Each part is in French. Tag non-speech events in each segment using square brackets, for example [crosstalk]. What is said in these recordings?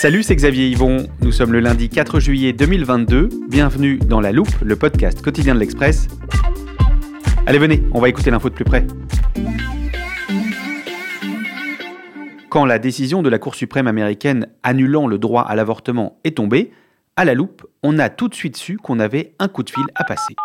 Salut, c'est Xavier Yvon. Nous sommes le lundi 4 juillet 2022. Bienvenue dans La Loupe, le podcast quotidien de l'Express. Allez, venez, on va écouter l'info de plus près. Quand la décision de la Cour suprême américaine annulant le droit à l'avortement est tombée, à la loupe, on a tout de suite su qu'on avait un coup de fil à passer.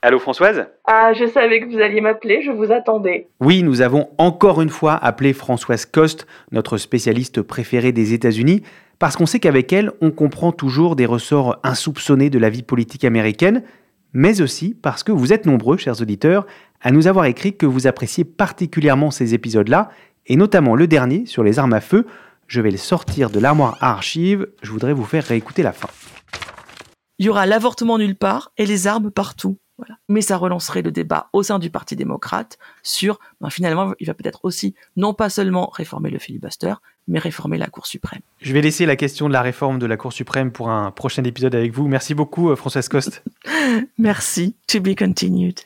Allô Françoise? Ah, je savais que vous alliez m'appeler, je vous attendais. Oui, nous avons encore une fois appelé Françoise Coste, notre spécialiste préférée des États-Unis, parce qu'on sait qu'avec elle, on comprend toujours des ressorts insoupçonnés de la vie politique américaine, mais aussi parce que vous êtes nombreux, chers auditeurs, à nous avoir écrit que vous appréciez particulièrement ces épisodes-là, et notamment le dernier sur les armes à feu. Je vais le sortir de l'armoire à archives, je voudrais vous faire réécouter la fin. Il y aura l'avortement nulle part et les armes partout. Voilà. Mais ça relancerait le débat au sein du Parti démocrate sur, ben, finalement, il va peut-être aussi non pas seulement réformer le filibuster, mais réformer la Cour suprême. Je vais laisser la question de la réforme de la Cour suprême pour un prochain épisode avec vous. Merci beaucoup, euh, Françoise Coste. [laughs] Merci. To be continued.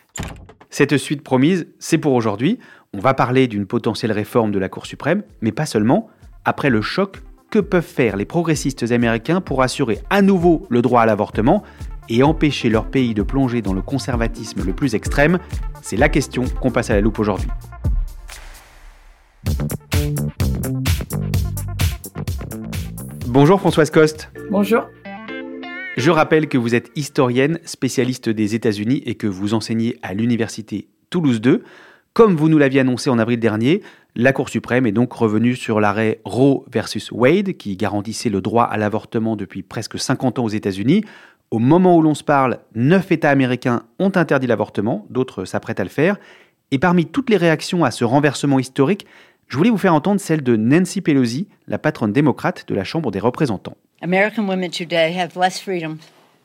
Cette suite promise, c'est pour aujourd'hui. On va parler d'une potentielle réforme de la Cour suprême, mais pas seulement. Après le choc, que peuvent faire les progressistes américains pour assurer à nouveau le droit à l'avortement? Et empêcher leur pays de plonger dans le conservatisme le plus extrême C'est la question qu'on passe à la loupe aujourd'hui. Bonjour Françoise Coste. Bonjour. Je rappelle que vous êtes historienne, spécialiste des États-Unis et que vous enseignez à l'université Toulouse 2. Comme vous nous l'aviez annoncé en avril dernier, la Cour suprême est donc revenue sur l'arrêt Roe versus Wade qui garantissait le droit à l'avortement depuis presque 50 ans aux États-Unis. Au moment où l'on se parle, neuf États américains ont interdit l'avortement, d'autres s'apprêtent à le faire. Et parmi toutes les réactions à ce renversement historique, je voulais vous faire entendre celle de Nancy Pelosi, la patronne démocrate de la Chambre des représentants. American women today have less freedom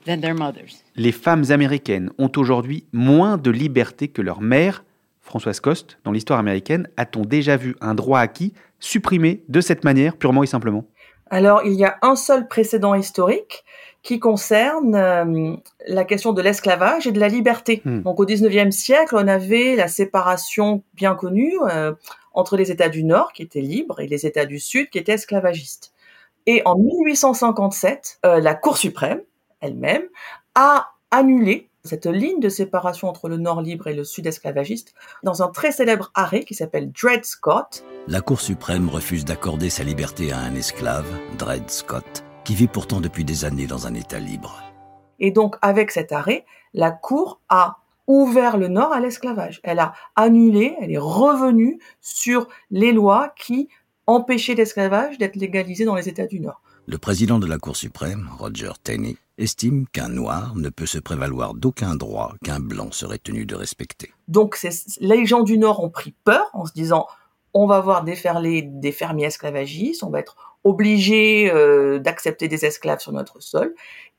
than their mothers. Les femmes américaines ont aujourd'hui moins de liberté que leurs mères. Françoise Coste, dans l'histoire américaine, a-t-on déjà vu un droit acquis supprimé de cette manière, purement et simplement? Alors, il y a un seul précédent historique qui concerne euh, la question de l'esclavage et de la liberté. Hmm. Donc, au 19e siècle, on avait la séparation bien connue euh, entre les États du Nord, qui étaient libres, et les États du Sud, qui étaient esclavagistes. Et en 1857, euh, la Cour suprême elle-même a annulé cette ligne de séparation entre le Nord libre et le Sud esclavagiste dans un très célèbre arrêt qui s'appelle Dred Scott. La Cour suprême refuse d'accorder sa liberté à un esclave, Dred Scott, qui vit pourtant depuis des années dans un État libre. Et donc, avec cet arrêt, la Cour a ouvert le Nord à l'esclavage. Elle a annulé, elle est revenue sur les lois qui empêchaient l'esclavage d'être légalisé dans les États du Nord. Le président de la Cour suprême, Roger Taney, estime qu'un noir ne peut se prévaloir d'aucun droit qu'un blanc serait tenu de respecter. Donc, les gens du Nord ont pris peur en se disant on va voir déferler des fermiers esclavagistes, on va être obligé euh, d'accepter des esclaves sur notre sol.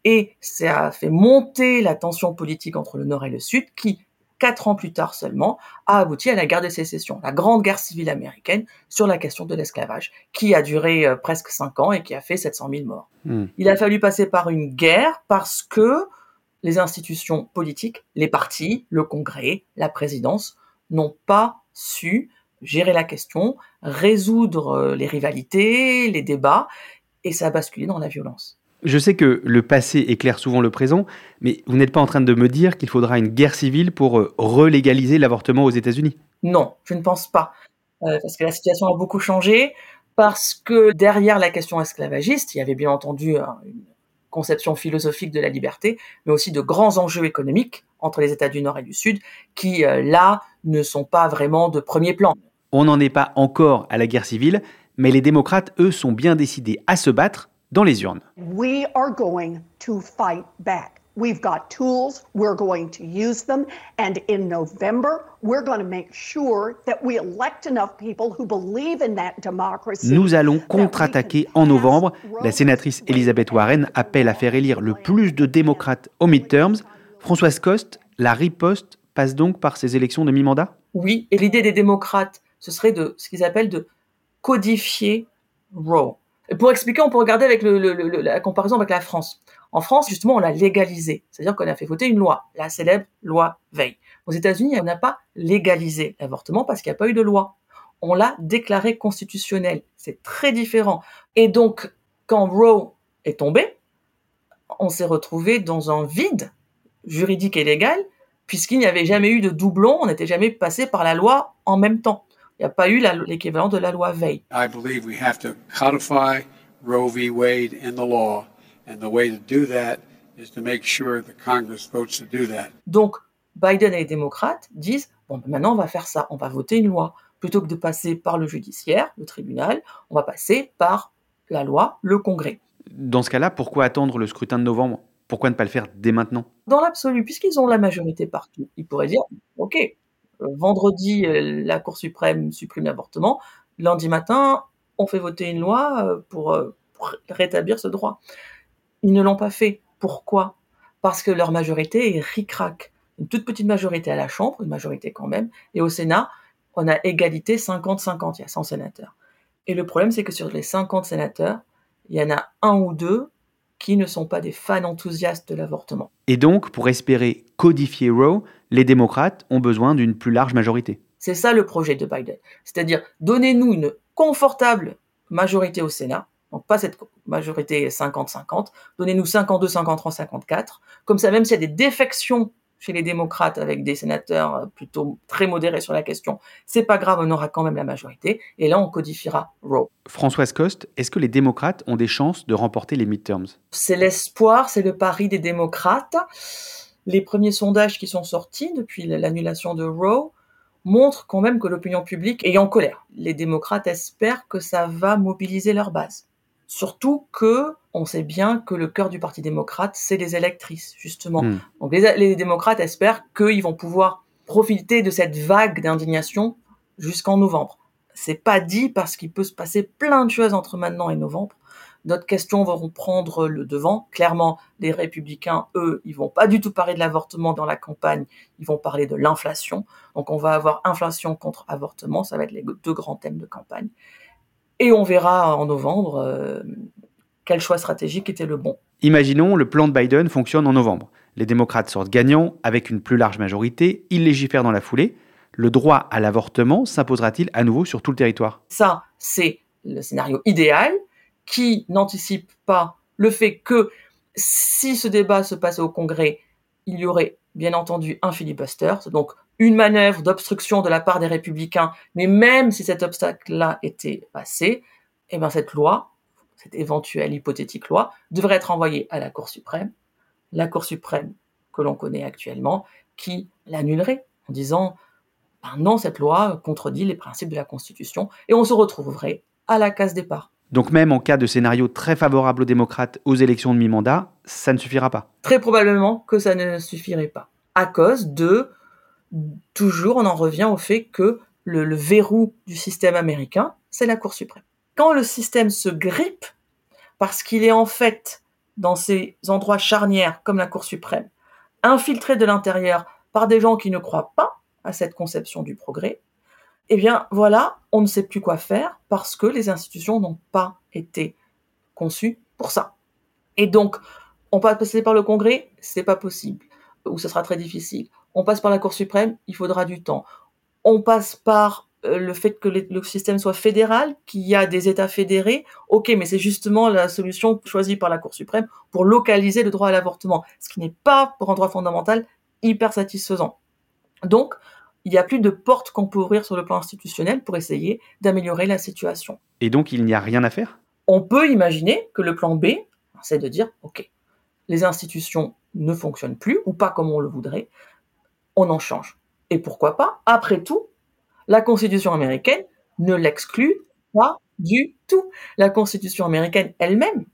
Et ça a fait monter la tension politique entre le Nord et le Sud, qui, quatre ans plus tard seulement, a abouti à la guerre de sécession, la grande guerre civile américaine sur la question de l'esclavage, qui a duré euh, presque cinq ans et qui a fait 700 000 morts. Hmm. Il a fallu passer par une guerre parce que les institutions politiques, les partis, le Congrès, la présidence, n'ont pas su gérer la question, résoudre euh, les rivalités, les débats, et ça a basculé dans la violence. Je sais que le passé éclaire souvent le présent, mais vous n'êtes pas en train de me dire qu'il faudra une guerre civile pour euh, relégaliser l'avortement aux États-Unis? Non, je ne pense pas. Euh, parce que la situation a beaucoup changé, parce que derrière la question esclavagiste, il y avait bien entendu une conception philosophique de la liberté, mais aussi de grands enjeux économiques entre les États du Nord et du Sud, qui là ne sont pas vraiment de premier plan. On n'en est pas encore à la guerre civile, mais les démocrates, eux, sont bien décidés à se battre dans les urnes. We are going to fight back. We've got tools, we're going to use them, and in November, we're going to make sure that we elect enough people who believe in that democracy. Nous allons contre-attaquer en novembre. La sénatrice Elizabeth Warren appelle à faire élire le plus de démocrates aux midterms. Françoise Coste, la riposte passe donc par ces élections de mi-mandat? Oui, et l'idée des démocrates, ce serait de ce qu'ils appellent de codifier Roe. Pour expliquer, on peut regarder avec la comparaison avec la France. En France, justement, on l'a légalisé, c'est-à-dire qu'on a fait voter une loi, la célèbre loi Veil. Aux États-Unis, on n'a pas légalisé l'avortement parce qu'il n'y a pas eu de loi. On l'a déclaré constitutionnel. C'est très différent. Et donc, quand Roe est tombé, on s'est retrouvé dans un vide juridique et légal, puisqu'il n'y avait jamais eu de doublon, on n'était jamais passé par la loi en même temps. Il n'y a pas eu l'équivalent de la loi Veil. I believe we have to codify Roe v. Wade in the law, and the way to do that is to make sure the Congress votes to do that. Donc, Biden et les démocrates disent bon, ben maintenant on va faire ça, on va voter une loi. Plutôt que de passer par le judiciaire, le tribunal, on va passer par la loi, le Congrès. Dans ce cas-là, pourquoi attendre le scrutin de novembre? Pourquoi ne pas le faire dès maintenant? Dans l'absolu, puisqu'ils ont la majorité partout, ils pourraient dire ok, vendredi, euh, la Cour suprême supprime l'avortement. Lundi matin, on fait voter une loi euh, pour, euh, pour rétablir ce droit. Ils ne l'ont pas fait. Pourquoi? Parce que leur majorité est ric-rac. Une toute petite majorité à la Chambre, une majorité quand même, et au Sénat, on a égalité 50-50, il y a 100 sénateurs. Et le problème, c'est que sur les 50 sénateurs, il y en a un ou deux qui ne sont pas des fans enthousiastes de l'avortement. Et donc, pour espérer codifier Roe, les démocrates ont besoin d'une plus large majorité. C'est ça le projet de Biden. C'est-à-dire, donnez-nous une confortable majorité au Sénat, donc pas cette majorité 50-50, donnez-nous 52, 53, 54. Comme ça, même s'il y a des défections chez les démocrates avec des sénateurs euh, plutôt très modérés sur la question, c'est pas grave, on aura quand même la majorité. Et là, on codifiera Roe. Françoise Coste, est-ce que les démocrates ont des chances de remporter les midterms? C'est l'espoir, c'est le pari des démocrates. Les premiers sondages qui sont sortis depuis l'annulation de Roe montrent quand même que l'opinion publique est en colère. Les démocrates espèrent que ça va mobiliser leur base. Surtout que on sait bien que le cœur du Parti démocrate, c'est les électrices, justement. Hmm. Donc les, les, démocrates espèrent qu'ils vont pouvoir profiter de cette vague d'indignation jusqu'en novembre. C'est pas dit parce qu'il peut se passer plein de choses entre maintenant et novembre. D'autres questions vont prendre le devant. Clairement, les républicains, eux, ils vont pas du tout parler de l'avortement dans la campagne, ils vont parler de l'inflation. Donc on va avoir inflation contre avortement, ça va être les deux grands thèmes de campagne. Et on verra en novembre euh, quel choix stratégique était le bon. Imaginons le plan de Biden fonctionne en novembre. Les démocrates sortent gagnants avec une plus large majorité, ils légifèrent dans la foulée. Le droit à l'avortement s'imposera-t-il à nouveau sur tout le territoire? Ça, c'est le scénario idéal qui n'anticipe pas le fait que si ce débat se passait au Congrès, il y aurait bien entendu un filibuster, donc une manœuvre d'obstruction de la part des républicains, mais même si cet obstacle-là était passé, eh bien cette loi, cette éventuelle hypothétique loi, devrait être envoyée à la Cour suprême, la Cour suprême que l'on connaît actuellement, qui l'annulerait en disant ben non, cette loi contredit les principes de la Constitution, et on se retrouverait à la case départ. Donc même en cas de scénario très favorable aux démocrates aux élections de mi-mandat, ça ne suffira pas. Très probablement que ça ne suffirait pas. À cause de, toujours on en revient au fait que le, verrou du système américain, c'est la Cour suprême. Quand le système se grippe, parce qu'il est en fait dans ces endroits charnières comme la Cour suprême, infiltré de l'intérieur par des gens qui ne croient pas à cette conception du progrès, eh bien voilà, on ne sait plus quoi faire parce que les institutions n'ont pas été conçues pour ça. Et donc, on passe passer par le Congrès, c'est pas possible, ou ce sera très difficile. On passe par la Cour suprême, il faudra du temps. On passe par euh, le fait que le système soit fédéral, qu'il y a des États fédérés, ok, mais c'est justement la solution choisie par la Cour suprême pour localiser le droit à l'avortement, ce qui n'est pas, pour un droit fondamental, hyper satisfaisant. Donc, il n'y a plus de porte qu'on peut ouvrir sur le plan institutionnel pour essayer d'améliorer la situation. Et donc, il n'y a rien à faire? On peut imaginer que le plan B, c'est de dire, ok, les institutions ne fonctionnent plus, ou pas comme on le voudrait, on en change. Et pourquoi pas Après tout, la Constitution américaine ne l'exclut pas du tout. La Constitution américaine elle-même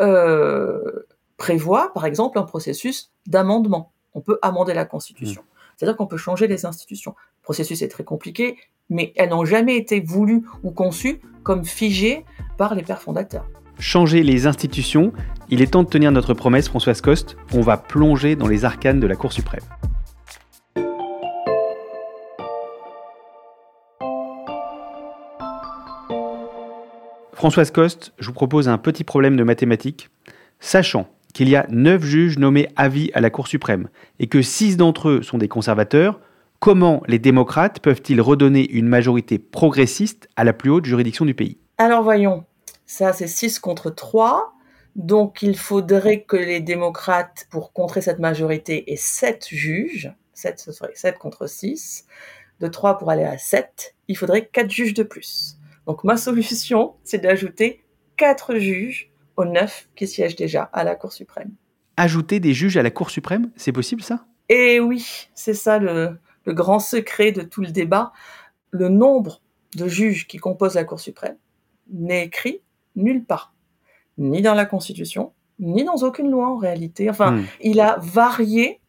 euh, prévoit, par exemple, un processus d'amendement. On peut amender la Constitution. Mmh. C'est-à-dire qu'on peut changer les institutions. Le processus est très compliqué, mais elles n'ont jamais été voulues ou conçues comme figées par les pères fondateurs. Changer les institutions, il est temps de tenir notre promesse, Françoise Coste. On va plonger dans les arcanes de la Cour suprême. Françoise Coste, je vous propose un petit problème de mathématiques. Sachant qu'il y a 9 juges nommés à vie à la Cour suprême et que 6 d'entre eux sont des conservateurs, comment les démocrates peuvent-ils redonner une majorité progressiste à la plus haute juridiction du pays? Alors voyons, ça c'est 6 contre 3. Donc il faudrait que les démocrates, pour contrer cette majorité, aient 7 juges. 7, ce serait 7 contre 6. De 3 pour aller à 7, il faudrait 4 juges de plus. Donc ma solution, c'est d'ajouter quatre juges aux neuf qui siègent déjà à la Cour suprême. Ajouter des juges à la Cour suprême, c'est possible ça? Eh oui, c'est ça le, le grand secret de tout le débat. Le nombre de juges qui composent la Cour suprême n'est écrit nulle part, ni dans la Constitution, ni dans aucune loi en réalité. Enfin, hmm. il a varié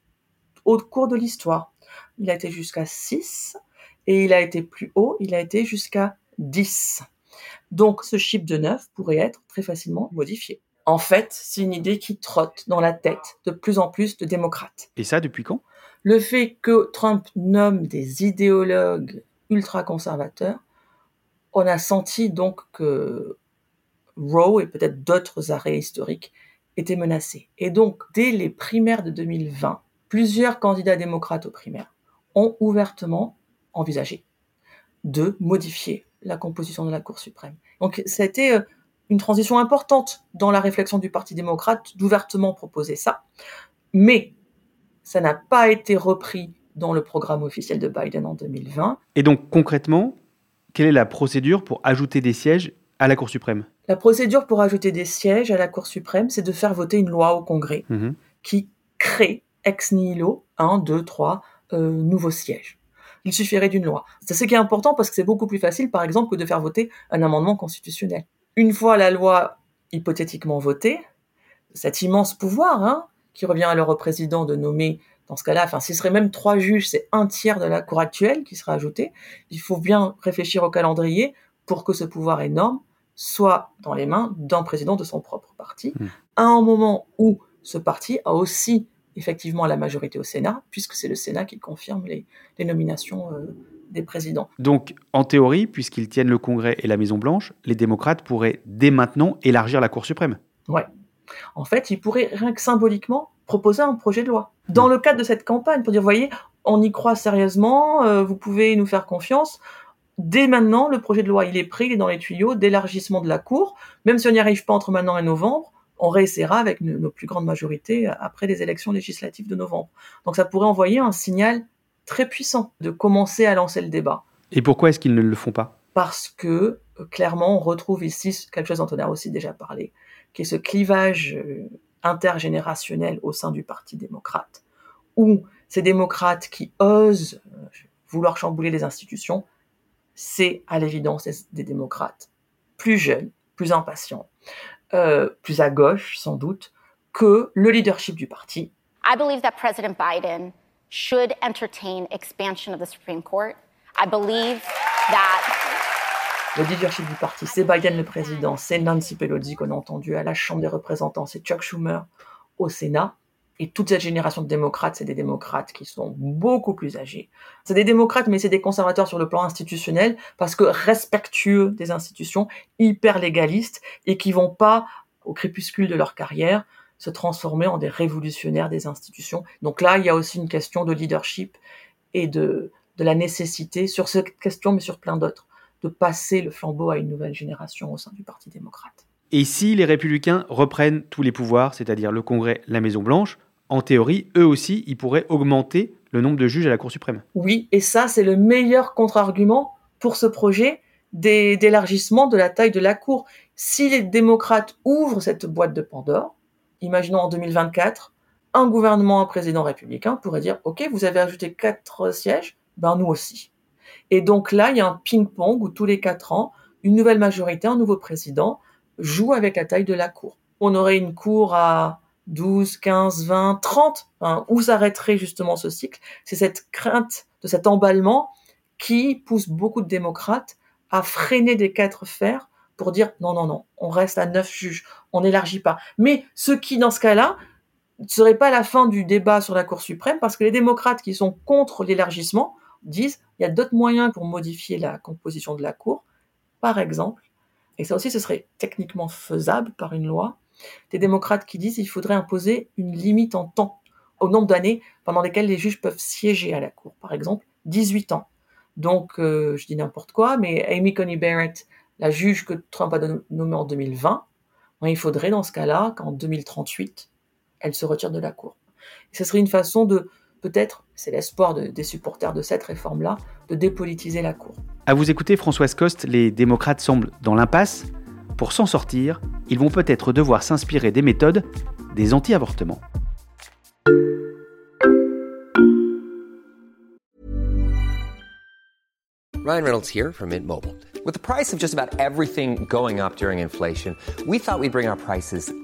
au cours de l'histoire. Il a été jusqu'à 6 et il a été plus haut, il a été jusqu'à 10. Donc ce chiffre de 9 pourrait être très facilement modifié. En fait, c'est une idée qui trotte dans la tête de plus en plus de démocrates. Et ça, depuis quand? Le fait que Trump nomme des idéologues ultra-conservateurs, on a senti donc que Roe et peut-être d'autres arrêts historiques étaient menacés. Et donc, dès les primaires de 2020, plusieurs candidats démocrates aux primaires ont ouvertement envisagé de modifier la composition de la Cour suprême. Donc ça a été euh, une transition importante dans la réflexion du Parti démocrate d'ouvertement proposer ça, mais ça n'a pas été repris dans le programme officiel de Biden en 2020. Et donc concrètement, quelle est la procédure pour ajouter des sièges à la Cour suprême? La procédure pour ajouter des sièges à la Cour suprême, c'est de faire voter une loi au Congrès mhm. qui crée ex nihilo un, deux, trois euh, nouveaux sièges il suffirait d'une loi. C'est ce qui est important parce que c'est beaucoup plus facile, par exemple, que de faire voter un amendement constitutionnel. Une fois la loi hypothétiquement votée, cet immense pouvoir hein, qui revient alors au président de nommer, dans ce cas-là, enfin, ce serait même trois juges, c'est un tiers de la cour actuelle qui sera ajouté. Il faut bien réfléchir au calendrier pour que ce pouvoir énorme soit dans les mains d'un président de son propre parti, mmh. à un moment où ce parti a aussi effectivement la majorité au Sénat, puisque c'est le Sénat qui confirme les, nominations euh, des présidents. Donc, en théorie, puisqu'ils tiennent le Congrès et la Maison-Blanche, les démocrates pourraient dès maintenant élargir la Cour suprême. Ouais. En fait, ils pourraient rien que symboliquement proposer un projet de loi. Dans le cadre de cette campagne, pour dire, voyez, on y croit sérieusement, euh, vous pouvez nous faire confiance. Dès maintenant, le projet de loi, il est pris, il est dans les tuyaux d'élargissement de la Cour. Même si on n'y arrive pas entre maintenant et novembre, on réessayera avec nos plus grandes majorités après les élections législatives de novembre. Donc ça pourrait envoyer un signal très puissant de commencer à lancer le débat. Et pourquoi est-ce qu'ils ne le font pas? Parce que euh, clairement, on retrouve ici quelque chose dont on a aussi déjà parlé, qui est ce clivage euh, intergénérationnel au sein du Parti démocrate, où ces démocrates qui osent euh, vouloir chambouler les institutions, c'est à l'évidence des démocrates plus jeunes, plus impatients, euh, plus à gauche sans doute, que le leadership du parti. I believe that President Biden should entertain expansion of the Supreme Court. I believe that le leadership du parti, c'est Biden le président, c'est Nancy Pelosi qu'on a entendu à la Chambre des représentants, c'est Chuck Schumer au Sénat. Et toute cette génération de démocrates, c'est des démocrates qui sont beaucoup plus âgés. C'est des démocrates, mais c'est des conservateurs sur le plan institutionnel, parce que respectueux des institutions, hyper légalistes, et qui vont pas, au crépuscule de leur carrière, se transformer en des révolutionnaires des institutions. Donc là, il y a aussi une question de leadership et de de la nécessité, sur cette question, mais sur plein d'autres, de passer le flambeau à une nouvelle génération au sein du Parti démocrate. Et si les républicains reprennent tous les pouvoirs, c'est-à-dire le Congrès, la Maison-Blanche, en théorie, eux aussi, ils pourraient augmenter le nombre de juges à la Cour suprême. Oui, et ça, c'est le meilleur contre-argument pour ce projet d'élargissement de la taille de la Cour. Si les démocrates ouvrent cette boîte de Pandore, imaginons en 2024, un gouvernement, un président républicain pourrait dire, OK, vous avez ajouté quatre sièges, ben nous aussi. Et donc là, il y a un ping-pong où tous les quatre ans, une nouvelle majorité, un nouveau président joue avec la taille de la Cour. On aurait une Cour à 12, 15, 20, 30, où s'arrêterait justement ce cycle. C'est cette crainte de cet emballement qui pousse beaucoup de démocrates à freiner des quatre fers pour dire non, non, non, on reste à neuf juges, on n'élargit pas. Mais ce qui, dans ce cas-là, ne serait pas la fin du débat sur la Cour suprême, parce que les démocrates qui sont contre l'élargissement disent il y a d'autres moyens pour modifier la composition de la Cour. Par exemple, et ça aussi ce serait techniquement faisable par une loi, des démocrates qui disent qu'il faudrait imposer une limite en temps au nombre d'années pendant lesquelles les juges peuvent siéger à la Cour. Par exemple, 18 ans. Donc, euh, je dis n'importe quoi, mais Amy Coney Barrett, la juge que Trump a nommée en 2020, ben, il faudrait dans ce cas-là qu'en 2038, elle se retire de la Cour. Ce serait une façon de, peut-être, c'est l'espoir des supporters de cette réforme-là, de dépolitiser la Cour. À vous écouter, Françoise Coste, les démocrates semblent dans l'impasse. Pour s'en sortir, ils vont peut-être devoir s'inspirer des méthodes des anti-avortements. Ryan Reynolds here from Mint Mobile. With the price of just about everything going up during inflation, we thought we'd bring our prices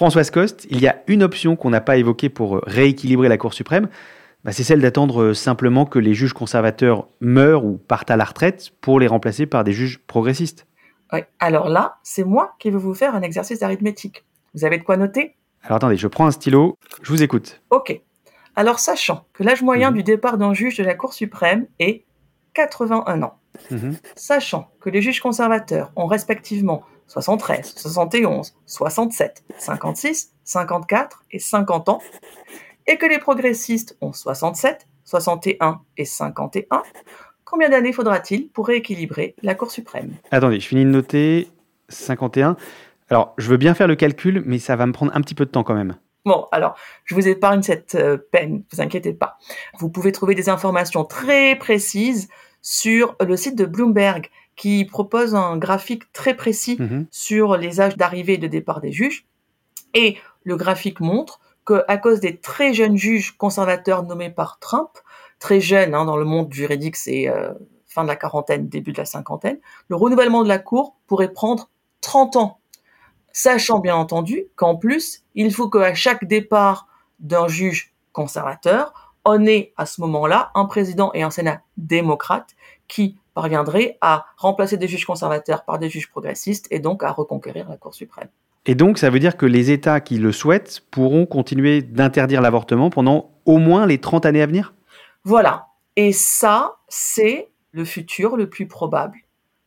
Françoise Coste, il y a une option qu'on n'a pas évoquée pour euh, rééquilibrer la Cour suprême, bah, c'est celle d'attendre euh, simplement que les juges conservateurs meurent ou partent à la retraite pour les remplacer par des juges progressistes. Ouais. Alors là, c'est moi qui vais vous faire un exercice d'arithmétique. Vous avez de quoi noter? Alors attendez, je prends un stylo, je vous écoute. Ok. Alors sachant que l'âge moyen du départ d'un juge de la Cour suprême est 81 ans, Mhm. sachant que les juges conservateurs ont respectivement 73, 71, 67, 56, 54 et 50 ans, et que les progressistes ont 67, 61 et 51, combien d'années faudra-t-il pour rééquilibrer la Cour suprême? Attendez, je finis de noter 51. Alors, je veux bien faire le calcul, mais ça va me prendre un petit peu de temps quand même. Bon, alors, je vous épargne cette euh, peine, vous inquiétez pas. Vous pouvez trouver des informations très précises sur le site de Bloomberg qui propose un graphique très précis Mhm. sur les âges d'arrivée et de départ des juges. Et le graphique montre que à cause des très jeunes juges conservateurs nommés par Trump, très jeunes hein, dans le monde juridique, c'est euh, fin de la quarantaine, début de la cinquantaine, le renouvellement de la Cour pourrait prendre 30 ans. Sachant bien entendu qu'en plus, il faut qu'à chaque départ d'un juge conservateur, on ait à ce moment-là un président et un Sénat démocrates qui parviendraient à remplacer des juges conservateurs par des juges progressistes et donc à reconquérir la Cour suprême. Et donc, ça veut dire que les États qui le souhaitent pourront continuer d'interdire l'avortement pendant au moins les 30 années à venir? Voilà. Et ça, c'est le futur le plus probable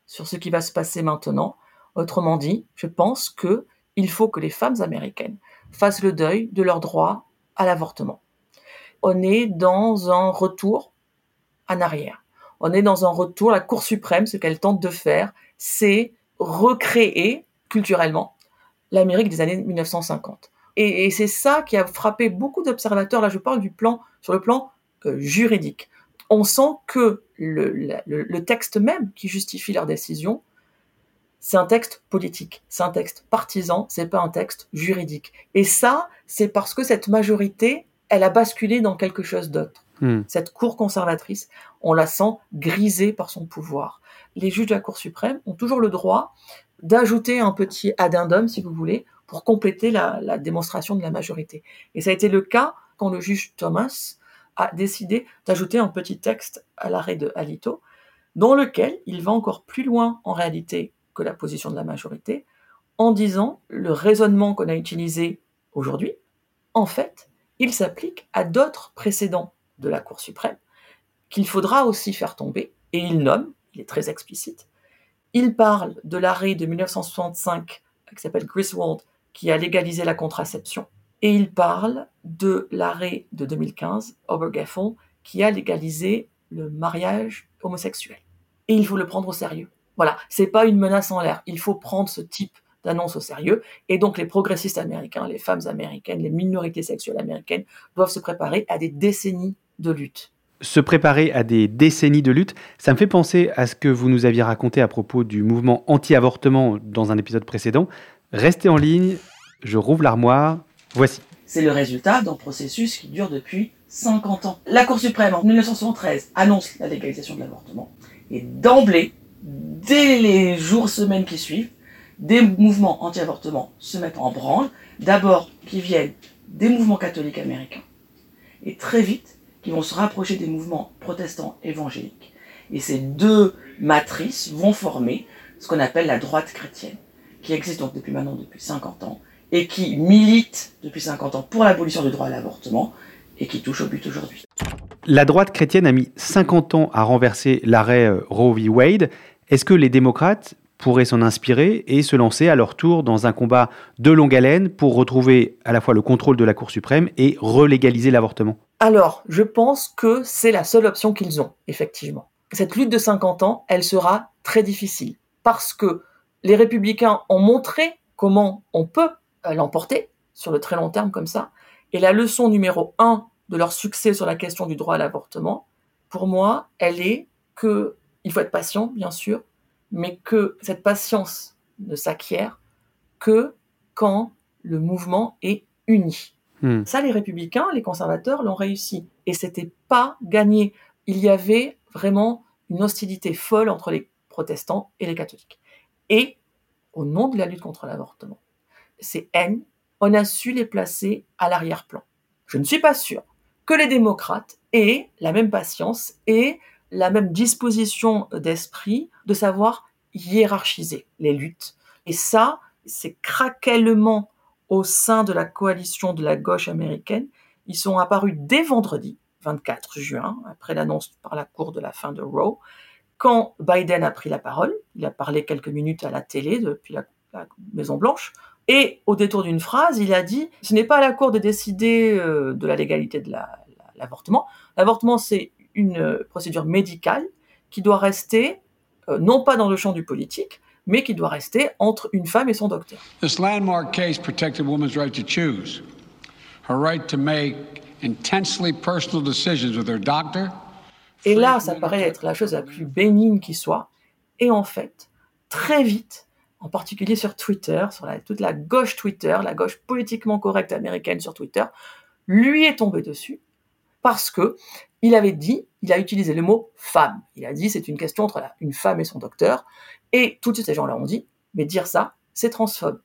sur ce qui va se passer maintenant. Autrement dit, je pense que il faut que les femmes américaines fassent le deuil de leur droit à l'avortement. On est dans un retour en arrière. On est dans un retour, la Cour suprême, ce qu'elle tente de faire, c'est recréer culturellement l'Amérique des années 1950. Et, c'est ça qui a frappé beaucoup d'observateurs. Là, je parle du plan, sur le plan euh, juridique. On sent que le- le texte même qui justifie leur décision, c'est un texte politique, c'est un texte partisan, c'est pas un texte juridique. Et ça, c'est parce que cette majorité, elle a basculé dans quelque chose d'autre. Hmm. Cette cour conservatrice, on la sent grisée par son pouvoir. Les juges de la Cour suprême ont toujours le droit d'ajouter un petit addendum, si vous voulez, pour compléter la, la démonstration de la majorité. Et ça a été le cas quand le juge Thomas a décidé d'ajouter un petit texte à l'arrêt de Alito dans lequel il va encore plus loin en réalité que la position de la majorité, en disant le raisonnement qu'on a utilisé aujourd'hui, en fait, il s'applique à d'autres précédents de la Cour suprême qu'il faudra aussi faire tomber, et il nomme, il est très explicite, il parle de l'arrêt de 1965 qui s'appelle Griswold, qui a légalisé la contraception, et il parle de l'arrêt de 2015, Obergefell, qui a légalisé le mariage homosexuel. Et il faut le prendre au sérieux. Voilà, c'est pas une menace en l'air. Il faut prendre ce type d'annonce au sérieux. Et donc les progressistes américains, les femmes américaines, les minorités sexuelles américaines doivent se préparer à des décennies de lutte. Se préparer à des décennies de lutte, ça me fait penser à ce que vous nous aviez raconté à propos du mouvement anti-avortement dans un épisode précédent. Restez en ligne, je rouvre l'armoire, voici. C'est le résultat d'un processus qui dure depuis 50 ans. La Cour suprême, en 1973, annonce la légalisation de l'avortement. Et d'emblée, dès les jours, semaines qui suivent, des mouvements anti-avortement se mettent en branle, d'abord qui viennent des mouvements catholiques américains, et très vite qui vont se rapprocher des mouvements protestants évangéliques. Et ces deux matrices vont former ce qu'on appelle la droite chrétienne, qui existe donc depuis maintenant depuis 50 ans, et qui milite depuis 50 ans pour l'abolition du droit à l'avortement, et qui touche au but aujourd'hui. La droite chrétienne a mis 50 ans à renverser l'arrêt euh, Roe v. Wade. Est-ce que les démocrates pourraient s'en inspirer et se lancer à leur tour dans un combat de longue haleine pour retrouver à la fois le contrôle de la Cour suprême et relégaliser l'avortement? Alors, je pense que c'est la seule option qu'ils ont, effectivement. Cette lutte de 50 ans, elle sera très difficile parce que les républicains ont montré comment on peut euh, l'emporter sur le très long terme comme ça. Et la leçon numéro un de leur succès sur la question du droit à l'avortement, pour moi, elle est que il faut être patient, bien sûr, mais que cette patience ne s'acquiert que quand le mouvement est uni. Hmm. Ça, les républicains, les conservateurs l'ont réussi. Et c'était pas gagné. Il y avait vraiment une hostilité folle entre les protestants et les catholiques. Et au nom de la lutte contre l'avortement, ces haines, on a su les placer à l'arrière-plan. Je ne suis pas sûr que les démocrates aient la même patience et la même disposition d'esprit de savoir hiérarchiser les luttes. Et ça, ces craquellement au sein de la coalition de la gauche américaine, ils sont apparus dès vendredi 24 juin, après l'annonce par la Cour de la fin de Roe, quand Biden a pris la parole. Il a parlé quelques minutes à la télé depuis la, Maison Blanche. Et au détour d'une phrase, il a dit ce n'est pas à la Cour de décider euh, de la légalité de l'avortement. L'avortement, c'est une euh, procédure médicale qui doit rester euh, non pas dans le champ du politique, mais qui doit rester entre une femme et son docteur. This landmark case protected women's right to choose, her right to make intensely personal decisions with her doctor. Et là, ça paraît être la chose la plus bénigne qui soit. Et en fait, très vite, en particulier sur Twitter, sur la, toute la gauche Twitter, la gauche politiquement correcte américaine sur Twitter, lui est tombé dessus parce que il avait dit, il a utilisé le mot femme. Il a dit c'est une question entre une femme et son docteur. Et tous ces gens-là ont dit, mais dire ça, c'est transphobe.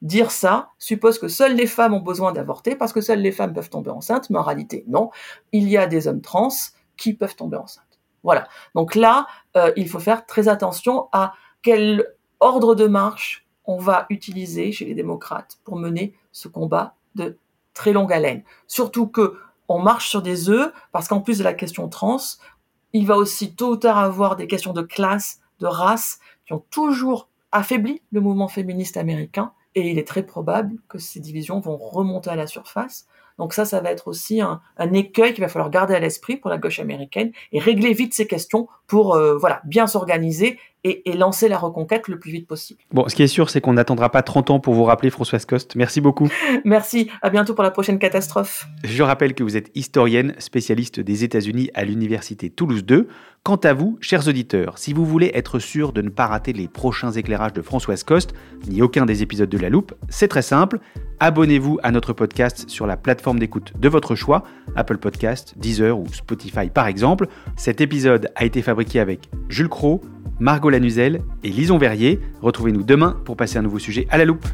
Dire ça suppose que seules les femmes ont besoin d'avorter parce que seules les femmes peuvent tomber enceintes, mais en réalité, non. Il y a des hommes trans qui peuvent tomber enceintes. Voilà. Donc là, euh, il faut faire très attention à quel ordre de marche on va utiliser chez les démocrates pour mener ce combat de très longue haleine. Surtout que on marche sur des œufs parce qu'en plus de la question trans, il va aussi tôt ou tard avoir des questions de classe, de race qui ont toujours affaibli le mouvement féministe américain et il est très probable que ces divisions vont remonter à la surface. Donc ça, ça va être aussi un, écueil qu'il va falloir garder à l'esprit pour la gauche américaine et régler vite ces questions pour euh, voilà bien s'organiser et, et lancer la reconquête le plus vite possible. Bon, ce qui est sûr, c'est qu'on n'attendra pas 30 ans pour vous rappeler Françoise Coste. Merci beaucoup. [laughs] Merci, à bientôt pour la prochaine catastrophe. Je rappelle que vous êtes historienne, spécialiste des États-Unis à l'Université Toulouse 2. Quant à vous, chers auditeurs, si vous voulez être sûr de ne pas rater les prochains éclairages de Françoise Coste, ni aucun des épisodes de La Loupe, c'est très simple. Abonnez-vous à notre podcast sur la plateforme d'écoute de votre choix, Apple Podcast, Deezer ou Spotify par exemple. Cet épisode a été fabriqué avec Jules Cro, Margot Lanuzel et Lison Verrier. Retrouvez-nous demain pour passer un nouveau sujet à la loupe.